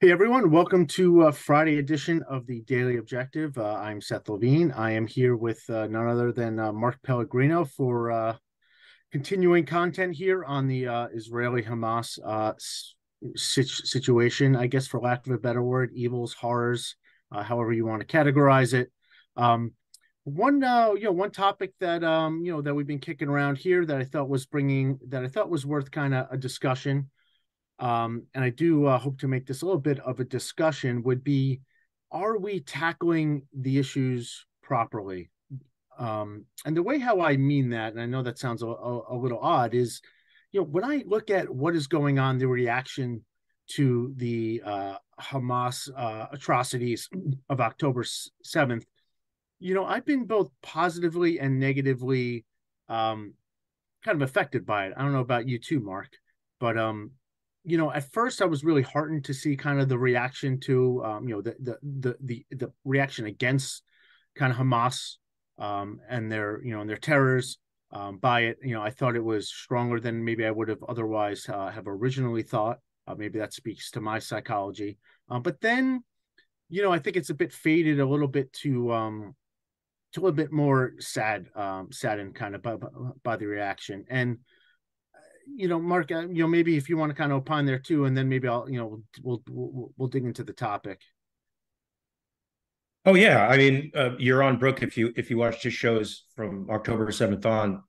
Hey everyone, welcome to uh, Friday edition of the Daily Objective. Uh, I'm Seth Levine. I am here with uh, none other than uh, Mark Pellegrino for uh, continuing content here on the Israeli Hamas situation, I guess, for lack of a better word, evils, horrors, however you want to categorize it. Um, one, you know, one topic that um, you know that we've been kicking around here that I thought was bringing that I thought was worth kind of a discussion um, and I do uh, hope to make this a little bit of a discussion, would be are we tackling the issues properly? Um, and the way how I mean that, and I know that sounds a, a, a, little odd, is you know when I look at what is going on, the reaction to the uh, Hamas uh, atrocities of October seventh, you know I've been both positively and negatively um, kind of affected by it. I don't know about you too, Mark, but um, you know, at first I was really heartened to see kind of the reaction to, um, you know, the the the the, the reaction against kind of Hamas um, and their, you know, and their terrors um, by it. You know, I thought it was stronger than maybe I would have otherwise uh, have originally thought. Uh, maybe that speaks to my psychology. Um, but then, you know, I think it's a bit faded a little bit to um, to a little bit more sad, um, saddened kind of by, by the reaction and you know, Mark, uh, you know, maybe if you want to kind of opine there too, and then maybe I'll, you know, we'll we'll, we'll dig into the topic. Oh yeah, I mean, uh, Yaron Brook. if you if you watch his shows from October seventh on,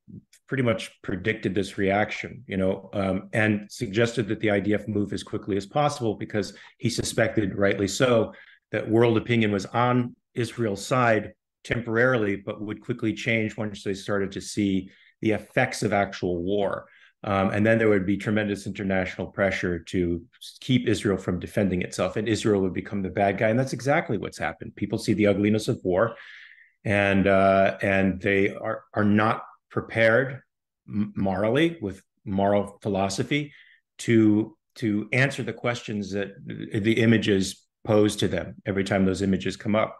pretty much predicted this reaction, you know, um, and suggested that the IDF move as quickly as possible because he suspected, rightly so, that world opinion was on Israel's side temporarily, but would quickly change once they started to see the effects of actual war. Um, and then there would be tremendous international pressure to keep Israel from defending itself, and Israel would become the bad guy. And that's exactly what's happened. People see the ugliness of war, and uh, and they are are not prepared morally with moral philosophy to to answer the questions that the images pose to them every time those images come up.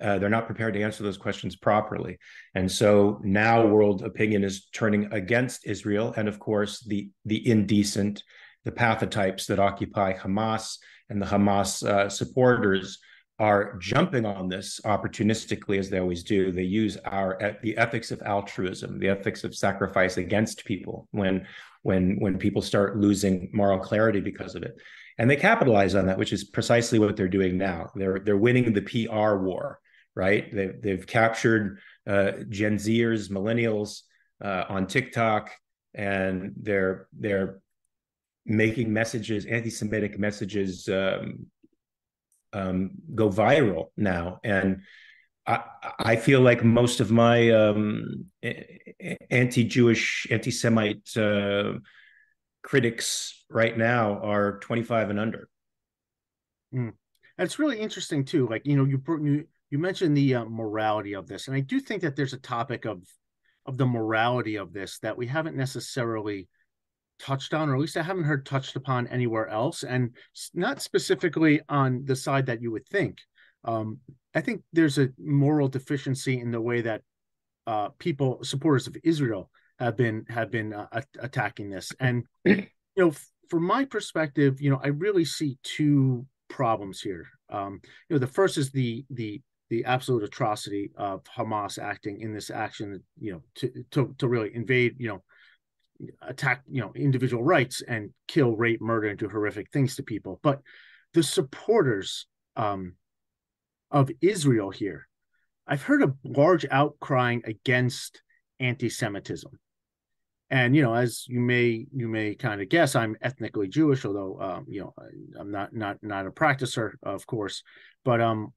Uh, they're not prepared to answer those questions properly. And so now world opinion is turning against Israel. And of course, the, the indecent, the pathotypes that occupy Hamas and the Hamas uh, supporters are jumping on this opportunistically as they always do. They use our the ethics of altruism, the ethics of sacrifice against people when when when people start losing moral clarity because of it. And they capitalize on that, which is precisely what they're doing now. They're they're winning the PR war right? They've, they've captured uh, Gen Zers, millennials uh, on TikTok, and they're they're making messages, anti-Semitic messages, um, um, go viral now. And I, I feel like most of my um, anti-Jewish, anti-Semite uh, critics right now are 25 and under. Mm. It's really interesting too. Like you know, you you you mentioned the uh, morality of this, and I do think that there's a topic of of the morality of this that we haven't necessarily touched on, or at least I haven't heard touched upon anywhere else, and not specifically on the side that you would think. Um, I think there's a moral deficiency in the way that uh, people, supporters of Israel, have been have been uh, attacking this, and you know, from my perspective, you know, I really see two problems here. Um, you know, the first is the the the absolute atrocity of Hamas acting in this action, you know, to to, to really invade, you know, attack, you know, individual rights and kill, rape, murder, and do horrific things to people. But the supporters um, of Israel here, I've heard a large outcrying against anti-Semitism. And you know, as you may you may kind of guess, I'm ethnically Jewish, although um, you know I'm not not not a practicer, of course. But um,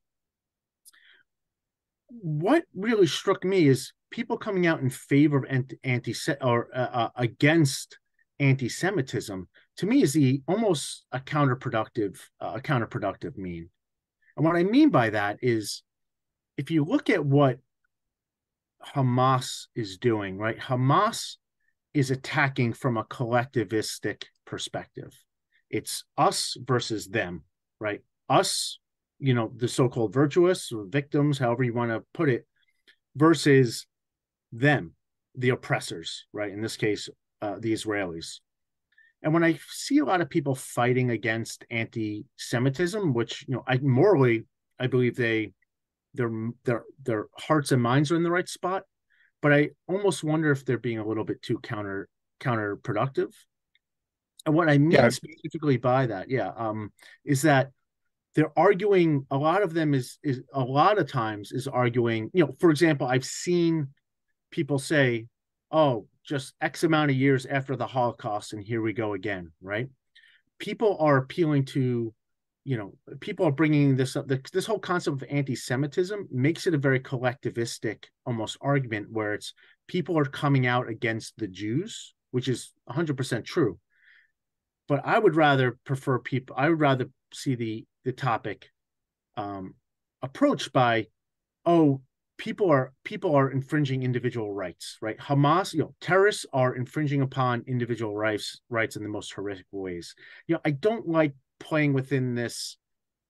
what really struck me is people coming out in favor of anti, anti or uh, uh, against anti-Semitism. To me, is the almost a counterproductive uh, a counterproductive mean. And what I mean by that is, if you look at what Hamas is doing, right? Hamas is attacking from a collectivistic perspective. It's us versus them, right? Us you know the so-called virtuous or victims however you want to put it versus them the oppressors right in this case uh, the israelis And when I see a lot of people fighting against anti-Semitism, which you know, I morally, I believe they, their their their hearts and minds are in the right spot, but I almost wonder if they're being a little bit too counter counterproductive. And what I mean yeah. specifically by that, yeah, um, is that they're arguing. A lot of them is is a lot of times is arguing. You know, for example, I've seen people say, "Oh, just X amount of years after the Holocaust, and here we go again, right? People are appealing to, you know, people are bringing this up. This whole concept of anti-Semitism makes it a very collectivistic, almost argument where it's people are coming out against the Jews, which is 100% true. But I would rather prefer people. I would rather see the the topic um, approached by, oh, people are people are infringing individual rights, right? Hamas, you know, terrorists are infringing upon individual rights rights in the most horrific ways. You know, I don't like playing within this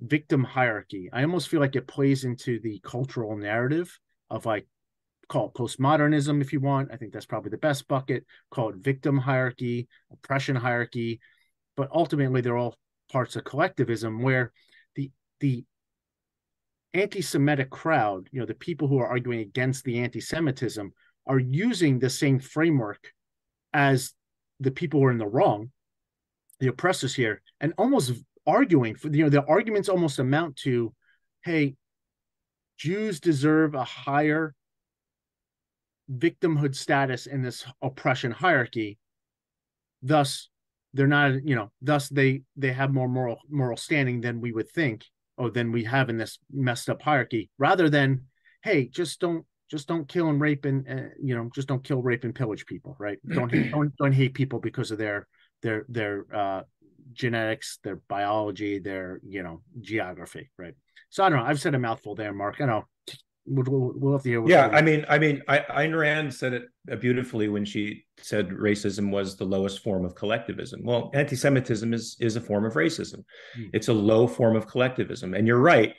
victim hierarchy. I almost feel like it plays into the cultural narrative of like call it postmodernism if you want. I think that's probably the best bucket. Call it victim hierarchy, oppression hierarchy, but ultimately they're all parts of collectivism where the the anti-Semitic crowd, you know, the people who are arguing against the anti-Semitism, are using the same framework as the people who are in the wrong, the oppressors here, and almost arguing for you know the arguments almost amount to, hey, Jews deserve a higher victimhood status in this oppression hierarchy. Thus, they're not, you know, thus they they have more moral moral standing than we would think oh than we have in this messed up hierarchy rather than hey just don't just don't kill and rape and uh, you know just don't kill rape and pillage people right? Don't hate, don't don't hate people because of their their their uh genetics their biology their you know geography right? So i don't know i've said a mouthful there mark. I know We'll, we'll have to hear. yeah, I mean, I mean, I, Ayn Rand said it beautifully when she said racism was the lowest form of collectivism. Well, anti-Semitism is is a form of racism. Mm. It's a low form of collectivism, and you're right.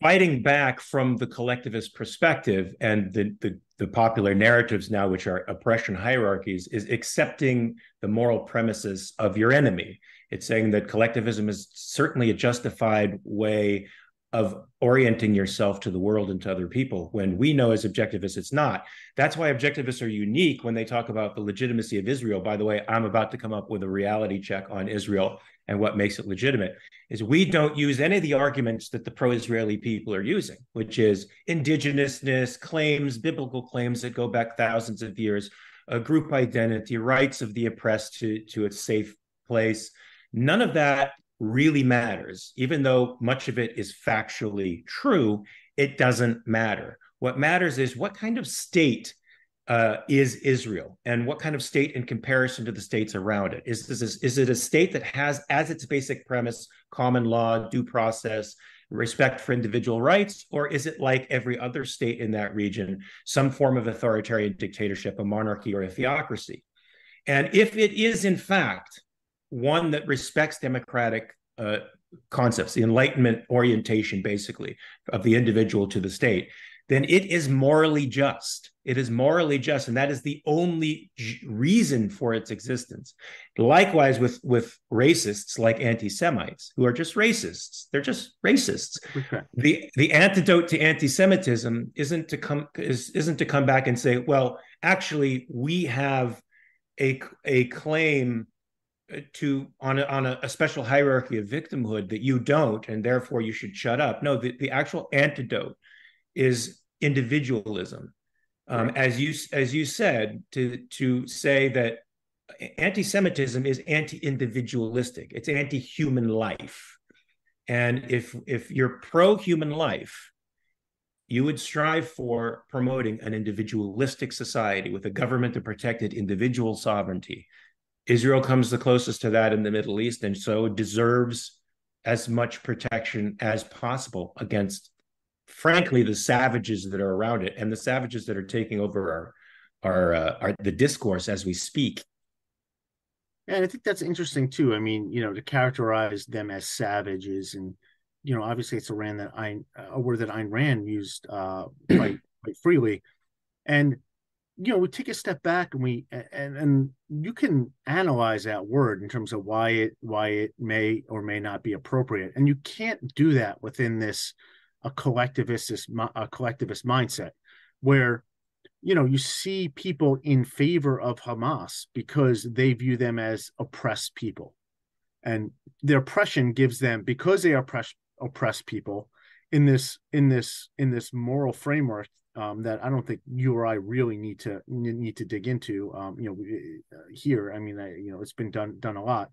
Fighting back from the collectivist perspective and the, the the popular narratives now, which are oppression hierarchies, is accepting the moral premises of your enemy. It's saying that collectivism is certainly a justified way of orienting yourself to the world and to other people when we know as objectivists it's not. That's why objectivists are unique when they talk about the legitimacy of Israel. By the way, I'm about to come up with a reality check on Israel and what makes it legitimate is we don't use any of the arguments that the pro-Israeli people are using, which is indigenousness, claims, biblical claims that go back thousands of years, a group identity, rights of the oppressed to, to a safe place. None of that really matters. Even though much of it is factually true, it doesn't matter. What matters is what kind of state uh, is Israel and what kind of state in comparison to the states around it? Is, this, is it a state that has as its basic premise common law, due process, respect for individual rights, or is it like every other state in that region, some form of authoritarian dictatorship, a monarchy, or a theocracy? And if it is, in fact, one that respects democratic uh, concepts, the Enlightenment orientation, basically, of the individual to the state, then it is morally just. It is morally just, and that is the only reason for its existence. Likewise, with with racists like anti-Semites, who are just racists. They're just racists. Okay. The the antidote to anti-Semitism isn't to come is isn't to come back and say, well, actually, we have a a claim to on a, on a, a, special hierarchy of victimhood that you don't and therefore you should shut up. No the, the actual antidote is individualism. Um, right. as you as you said to to say that anti-semitism is anti-individualistic it's anti-human life. And if if you're pro-human life you would strive for promoting an individualistic society with a government that protected individual sovereignty Israel comes the closest to that in the Middle East, and so deserves as much protection as possible against, frankly, the savages that are around it and the savages that are taking over our, our, uh, our the discourse as we speak. And I think that's interesting too. I mean, you know, to characterize them as savages, and you know, obviously it's a Rand that I a word that Ayn Rand used uh, quite quite freely, and you know we take a step back and we and and you can analyze that word in terms of why it why it may or may not be appropriate. And you can't do that within this a collectivist this a collectivist mindset where you know you see people in favor of Hamas because they view them as oppressed people. And their oppression gives them because they oppress oppressed people in this in this in this moral framework um, that I don't think you or I really need to need to dig into. Um, you know, uh, here, I mean, I, you know, it's been done done a lot,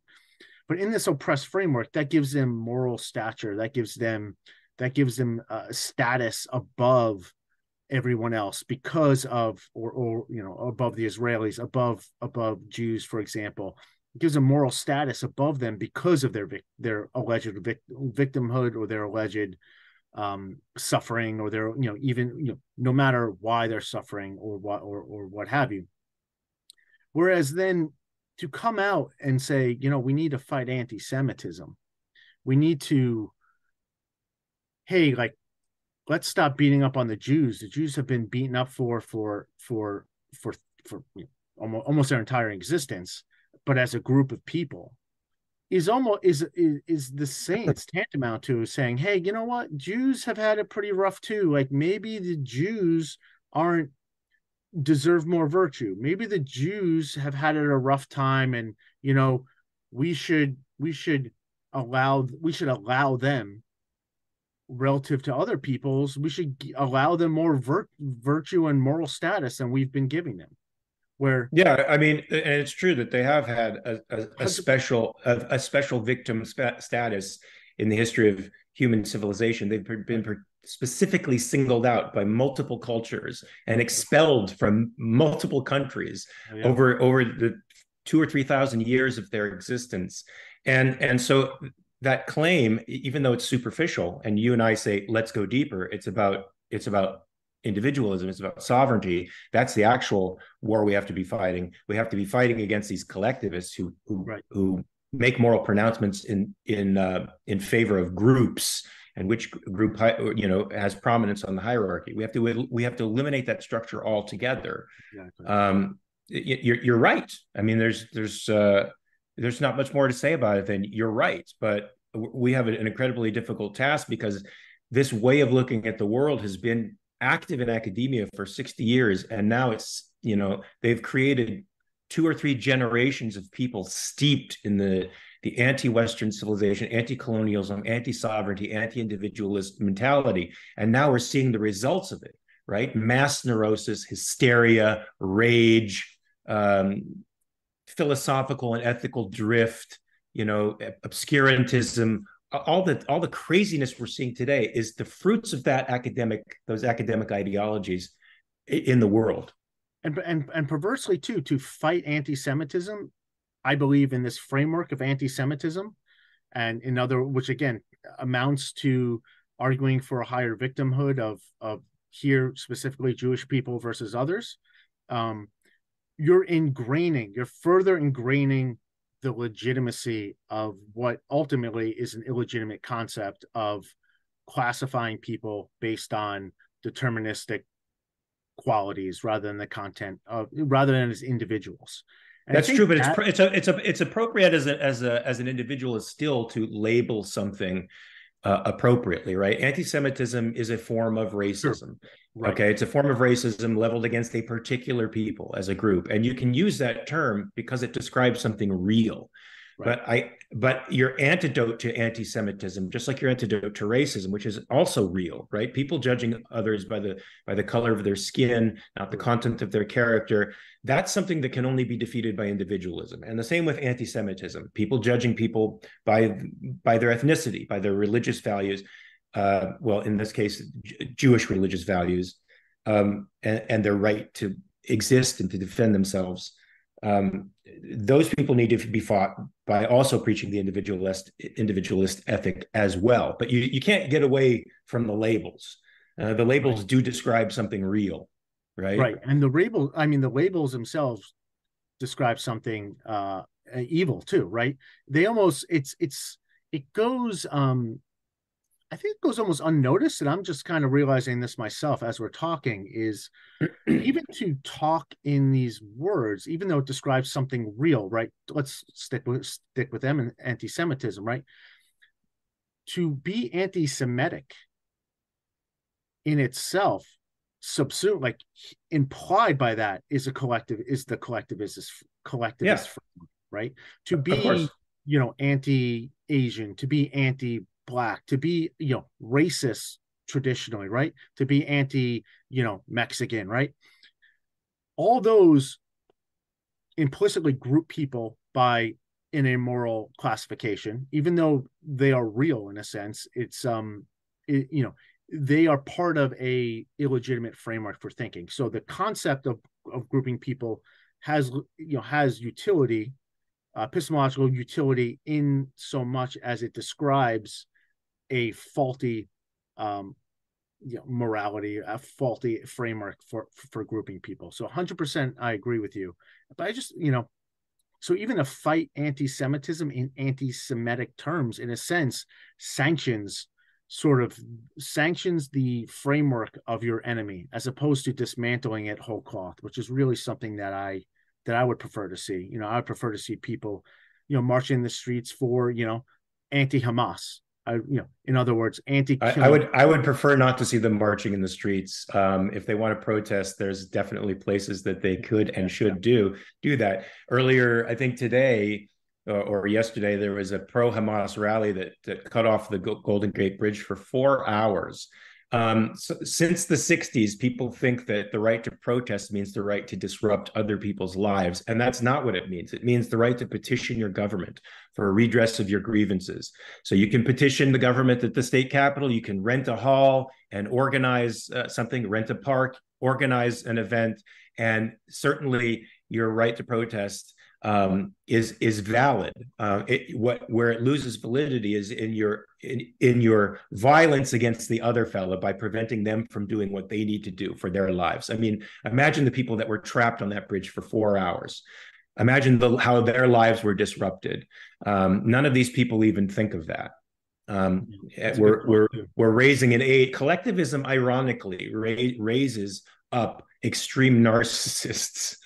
but in this oppressed framework, that gives them moral stature. That gives them that gives them uh, status above everyone else because of or or you know above the Israelis, above above Jews, for example. It gives them moral status above them because of their their alleged vic- victimhood or their alleged um, suffering or they're you know even you know no matter why they're suffering or what or or what have you. Whereas then to come out and say you know we need to fight anti-semitism. We need to hey like let's stop beating up on the jews. The jews have been beaten up for for for for for you know, almost, almost their entire existence but as a group of people is almost is, is is the same it's tantamount to saying hey you know what? Jews have had it pretty rough too. Like maybe the jews aren't deserve more virtue. Maybe the jews have had it a rough time and you know we should we should allow we should allow them relative to other peoples we should allow them more vir- virtue and moral status than we've been giving them where yeah i mean and it's true that they have had a, a, a special a, a, special victim sp- status in the history of human civilization they've been specifically singled out by multiple cultures and expelled from multiple countries oh, yeah. over over the two or three thousand years of their existence and and so that claim even though it's superficial and you and i say let's go deeper it's about it's about individualism it's about sovereignty that's the actual war we have to be fighting we have to be fighting against these collectivists who who, right. who make moral pronouncements in in uh, in favor of groups and which group you know has prominence on the hierarchy we have to we have to eliminate that structure altogether exactly. um, you're, you're right i mean there's there's uh, there's not much more to say about it than you're right but we have an incredibly difficult task because this way of looking at the world has been active in academia for 60 years and now it's you know they've created two or three generations of people steeped in the the anti-western civilization anti-colonialism anti-sovereignty anti-individualist mentality. And now we're seeing the results of it right? Mass neurosis hysteria rage um, philosophical and ethical drift you know obscurantism all the all the craziness we're seeing today is the fruits of that academic those academic ideologies in the world. And and and perversely too to fight anti-semitism i believe in this framework of anti-semitism and in other which again amounts to arguing for a higher victimhood of of here specifically jewish people versus others um you're ingraining you're further ingraining the legitimacy of what ultimately is an illegitimate concept of classifying people based on deterministic qualities rather than the content of rather than as individuals. And That's true, but that, it's it's a, it's a, it's appropriate as a as a as an individual is still to label something uh, appropriately, right? Anti-Semitism is a form of racism. Right. Okay, it's a form of racism leveled against a particular people as a group, and you can use that term because it describes something real. Right. But I but your antidote to anti-Semitism, just like your antidote to racism, which is also real, right? People judging others by the by the color of their skin, not the content of their character, that's something that can only be defeated by individualism. And the same with anti-Semitism, people judging people by by their ethnicity, by their religious values. Uh, well, in this case, J- Jewish religious values, um, and, and their right to exist and to defend themselves um, those people need to be fought by also preaching the individualist individualist ethic as well. But you you can't get away from the labels. Uh, the labels do describe something real, right? Right, and the label. I mean, the labels themselves describe something uh, evil too, right? They almost it's it's it goes um I think it goes almost unnoticed, and I'm just kind of realizing this myself as we're talking. Is even to talk in these words, even though it describes something real, right? Let's stick with stick with them and anti-Semitism, right? To be anti-Semitic in itself, subsumed, like implied by that, is a collective, is the collectivist collectivist, yeah. right? To be, you know, anti-Asian, to be anti black, to be, you know, racist traditionally, right? To be anti, you know, Mexican, right? All those implicitly group people by an immoral classification, even though they are real in a sense. It's um, it, you know, they are part of a illegitimate framework for thinking. So the concept of of grouping people has you know has utility, uh, epistemological utility in so much as it describes a faulty um, you know, morality, a faulty framework for for grouping people. So 100% I agree with you. But I just, you know, so even to fight anti-Semitism in anti-Semitic terms, in a sense, sanctions sort of sanctions the framework of your enemy as opposed to dismantling it whole cloth, which is really something that I that I would prefer to see. You know, I would prefer to see people, you know, marching in the streets for, you know, anti-Hamas, I, you know, in other words, anti. I, I, would I would prefer not to see them marching in the streets. Um, if they want to protest, there's definitely places that they could and should do do that. Earlier, I think today uh, or yesterday, there was a pro Hamas rally that, that cut off the Golden Gate Bridge for four hours. Um, so since the 60s, people think that the right to protest means the right to disrupt other people's lives. And that's not what it means. It means the right to petition your government for a redress of your grievances. So you can petition the government at the state capitol, you can rent a hall and organize uh, something, rent a park, organize an event. And certainly your right to protest um, is is valid. Uh, it, what where it loses validity is in your in, in your violence against the other fellow by preventing them from doing what they need to do for their lives. I mean, imagine the people that were trapped on that bridge for four hours. Imagine the, how their lives were disrupted. Um, none of these people even think of that. Um, we're we're we're raising an aid collectivism. Ironically, ra- raises up extreme narcissists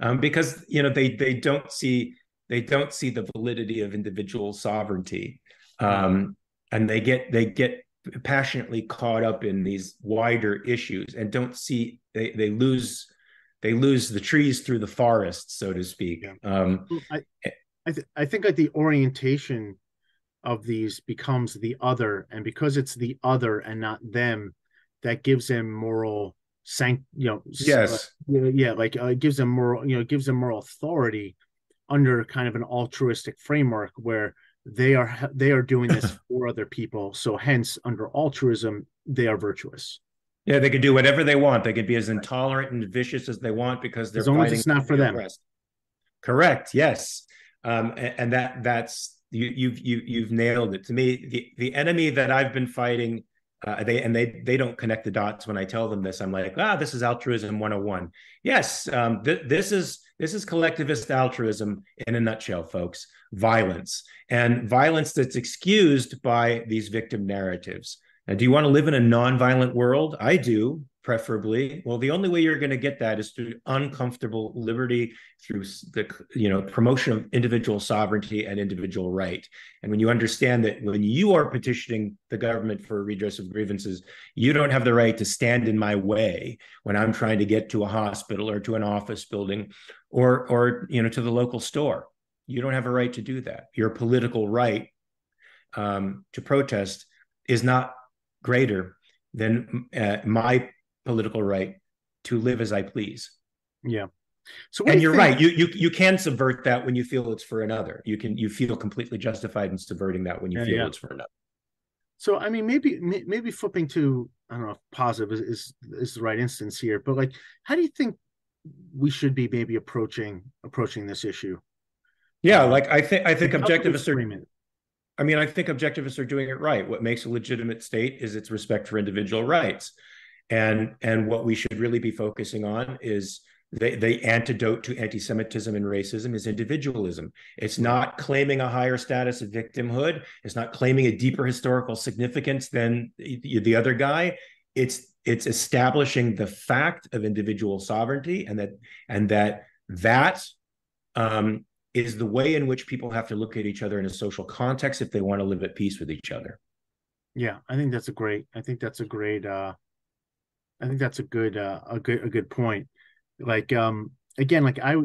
um, because you know they they don't see they don't see the validity of individual sovereignty, um, and they get they get passionately caught up in these wider issues and don't see they they lose they lose the trees through the forest, so to speak. Yeah. Um, I I, th- I think like the orientation of these becomes the other, and because it's the other and not them, that gives them moral sanct you know yes. uh, yeah like uh, it gives them moral you know gives them moral authority under kind of an altruistic framework where they are they are doing this for other people. So hence under altruism they are virtuous. Yeah they can do whatever they want. They can be as intolerant and vicious as they want because they're as long as it's not for them. oppressed. correct yes. Um, and, and, that that's you you've you, you've nailed it. To me the the enemy that i've been fighting uh, they and they they don't connect the dots when I tell them this. I'm like, ah, this is altruism 101. Yes, um, th- this is this is collectivist altruism in a nutshell, folks. Violence and violence that's excused by these victim narratives. Now, do you want to live in a non-violent world? I do preferably. Well the only way you're going to get that is through uncomfortable liberty through the you know promotion of individual sovereignty and individual right. And when you understand that when you are petitioning the government for redress of grievances you don't have the right to stand in my way when i'm trying to get to a hospital or to an office building or or you know to the local store. You don't have a right to do that. Your political right um, to protest is not greater than uh, my political right to live as I please. Yeah. So and you are right. You you you can subvert that when you feel it's for another. You can you feel completely justified in subverting that when you yeah, feel yeah. it's for another. So I mean, maybe maybe flipping to I don't know if positive is, is is the right instance here, but like, how do you think we should be maybe approaching approaching this issue? Yeah, um, like I think I think objectivists are. I mean, I think objectivists are doing it right. What makes a legitimate state is its respect for individual rights and and what we should really be focusing on is the, the antidote to anti-Semitism and racism is individualism. It's not claiming a higher status of victimhood. It's not claiming a deeper historical significance than the, the other guy. It's it's establishing the fact of individual sovereignty and that and that that um, is the way in which people have to look at each other in a social context if they want to live at peace with each other. Yeah, I think that's a great. I think that's a great. uh I think that's a good, uh, a good, a good point. Like, um, again, like I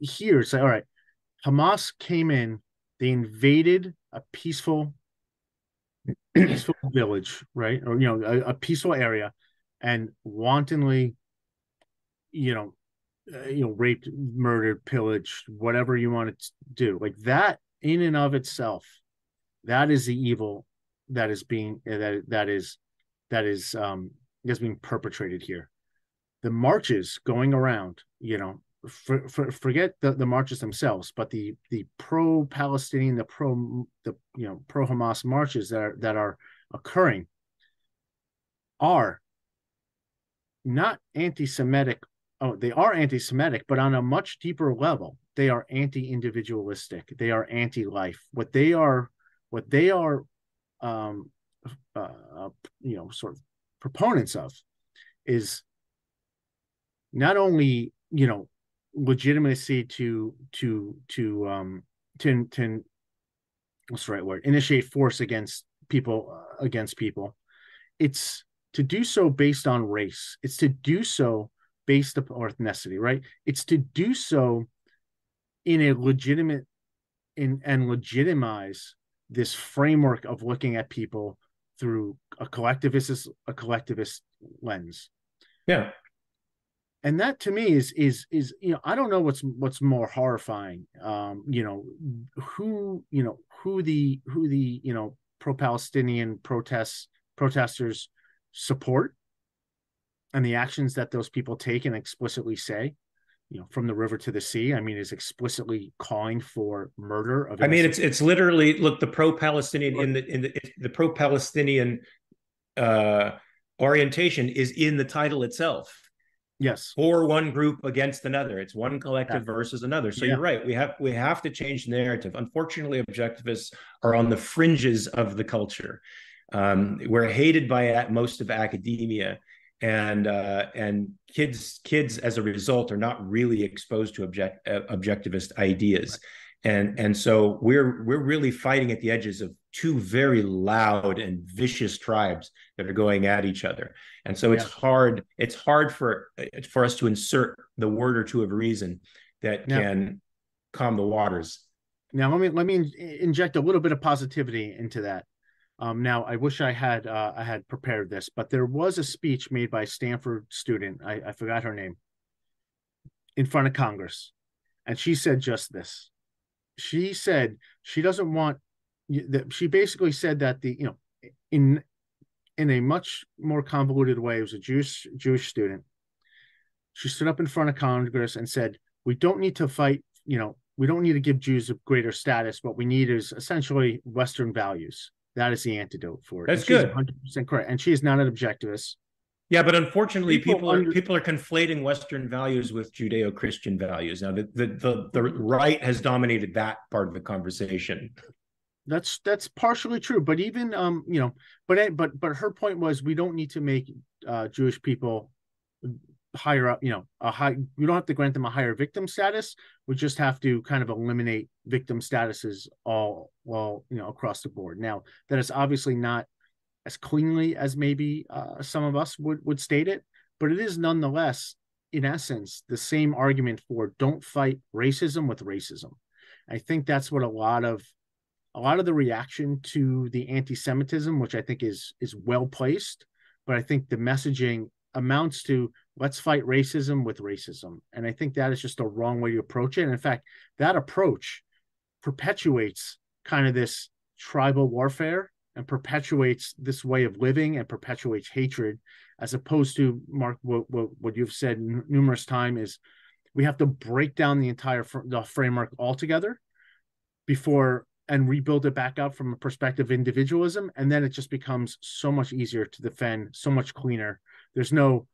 here say, all right, Hamas came in, they invaded a peaceful, peaceful village, right, or you know, a, a peaceful area, and wantonly, you know, uh, you know, raped, murdered, pillaged, whatever you want to do, like that in and of itself, that is the evil that is being that that is that is um is being perpetrated here. The marches going around, you know, for, for, forget the, the marches themselves, but the the pro Palestinian, the pro the you know pro Hamas marches that are that are occurring are not anti-Semitic. Oh, they are anti-Semitic, but on a much deeper level. They are anti-individualistic. They are anti-life. What they are, what they are, um, uh, uh, you know, sort of proponents of is not only you know legitimacy to to to um to to what's the right word? Initiate force against people uh, against people. It's to do so based on race. It's to do so based upon ethnicity right? It's to do so in a legitimate in and legitimize this framework of looking at people through a collectivist a collectivist lens. Yeah. And that to me is is is you know I don't know what's what's more horrifying um you know who you know who the who the you know pro-Palestinian protests protesters support and the actions that those people take and explicitly say you know from the river to the sea i mean is explicitly calling for murder of i mean it's it's literally look the pro-palestinian in the in the the pro-palestinian uh orientation is in the title itself. Yes. For one group against another. It's one collective yeah. versus another. So yeah. you're right. We have we have to change the narrative. Unfortunately objectivists are on the fringes of the culture um, we're hated by most of academia and uh, and kids kids as a result are not really exposed to object uh, objectivist ideas. And and so we're we're really fighting at the edges of two very loud and vicious tribes that are going at each other. And so it's hard it's hard for for us to insert the word or two of reason that yeah. can calm the waters. Now let me let me inject a little bit of positivity into that um, now, I wish I had uh, I had prepared this, but there was a speech made by a Stanford student. I, I forgot her name in front of Congress, and she said just this. She said she doesn't want. She basically said that the you know in in a much more convoluted way. It was a Jewish Jewish student. She stood up in front of Congress and said, "We don't need to fight. You know, we don't need to give Jews a greater status. What we need is essentially Western values." That is the antidote for it. That's good. 100% correct. And she is not an objectivist. Yeah, but unfortunately, people, people are under- people are conflating Western values with Judeo-Christian values. Now, the, the the the right has dominated that part of the conversation. That's that's partially true, but even um, you know, but but but her point was we don't need to make uh, Jewish people higher up, you know, a high, we don't have to grant them a higher victim status. We just have to kind of eliminate victim statuses all, all, you know, across the board. Now, that is obviously not as cleanly as maybe uh, some of us would, would state it, but it is nonetheless, in essence, the same argument for don't fight racism with racism. I think that's what a lot of a lot of the reaction to the anti-Semitism, which I think is is well placed, but I think the messaging amounts to let's fight racism with racism. And I think that is just a wrong way to approach it. And in fact, that approach perpetuates kind of this tribal warfare and perpetuates this way of living and perpetuates hatred as opposed to mark what, what, what you've said n- numerous times is we have to break down the entire fr- the framework altogether before and rebuild it back up from a perspective of individualism and then it just becomes so much easier to defend so much cleaner there's no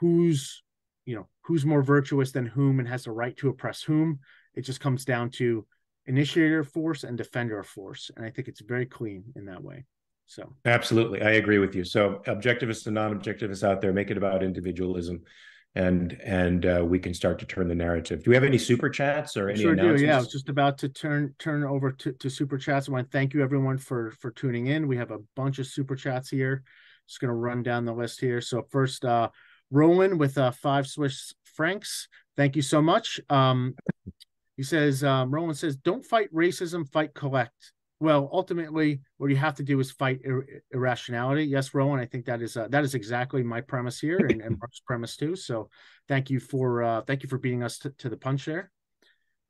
who's you know who's more virtuous than whom and has the right to oppress whom. It just comes down to initiator force and defender force, and I think it's very clean in that way. So absolutely, I agree with you. So objectivists and non-objectivists out there, make it about individualism and and uh, we can start to turn the narrative. Do we have any super chats or any sure do. Yeah, I was just about to turn turn over to, to super chats. I want to thank you everyone for for tuning in. We have a bunch of super chats here. Just going to run down the list here. So first, uh, Roland with uh, five Swiss francs. Thank you so much. Um, he says, um, Roland says, don't fight racism, fight collect well, ultimately, what you have to do is fight ir- irrationality. Yes, Rowan, I think that is uh, that is exactly my premise here, and, and Mark's premise too. So, thank you for uh, thank you for beating us to, to the punch there.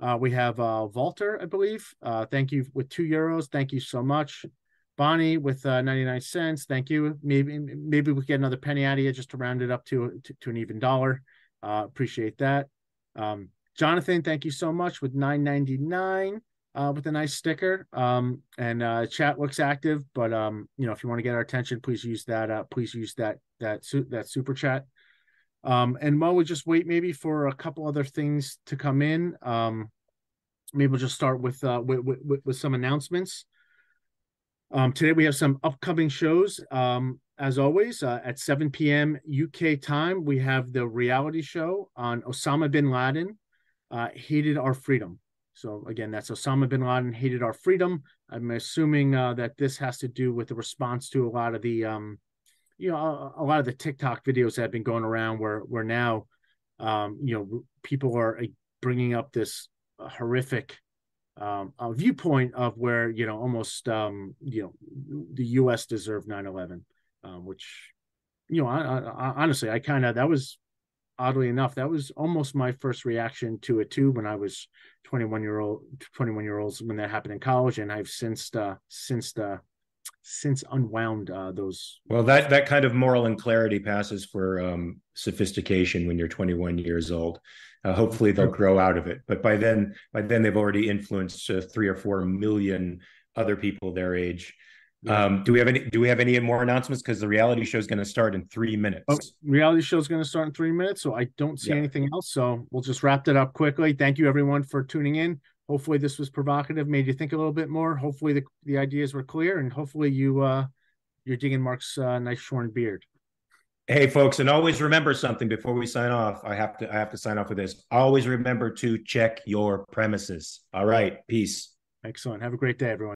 Uh, we have uh, Walter, I believe. Uh, thank you with two euros. Thank you so much. Bonnie with uh, 99 cents. Thank you. Maybe maybe we get another penny out of you just to round it up to to, to an even dollar. Uh, appreciate that. Um, Jonathan, thank you so much with 9.99 uh, with a nice sticker. Um, and uh, chat looks active, but um, you know, if you want to get our attention, please use that. Uh, please use that that that super chat. Um, and Mo would just wait maybe for a couple other things to come in. Um, maybe we'll just start with uh with with, with some announcements. Um, today we have some upcoming shows. Um, as always, uh, at 7 p.m. UK time, we have the reality show on Osama bin Laden, uh, hated our freedom. So again, that's Osama bin Laden hated our freedom. I'm assuming uh, that this has to do with the response to a lot of the, um, you know, a, a, lot of the TikTok videos that have been going around where where now, um, you know, people are bringing up this horrific um, a viewpoint of where you know almost um, you know the U.S. deserved 9/11, um, which you know I, I, honestly I kind of that was oddly enough, that was almost my first reaction to it too when I was 21 year old, 21 year olds when that happened in college, and I've since uh, since uh, since unwound uh, those. Well, that that kind of moral and clarity passes for um, sophistication when you're 21 years old. Uh, hopefully, they'll grow out of it, but by then, by then they've already influenced uh, three or four million other people their age yeah. Um, do we have any? Do we have any more announcements? Because the reality show is going to start in three minutes. Oh, reality show is going to start in three minutes, so I don't see yeah. anything else. So we'll just wrap that up quickly. Thank you, everyone, for tuning in. Hopefully, this was provocative, made you think a little bit more. Hopefully, the the ideas were clear, and hopefully, you uh, you're digging Mark's uh, nice shorn beard. Hey, folks, and always remember something before we sign off. I have to I have to sign off with this. Always remember to check your premises. All right, peace. Excellent. Have a great day, everyone.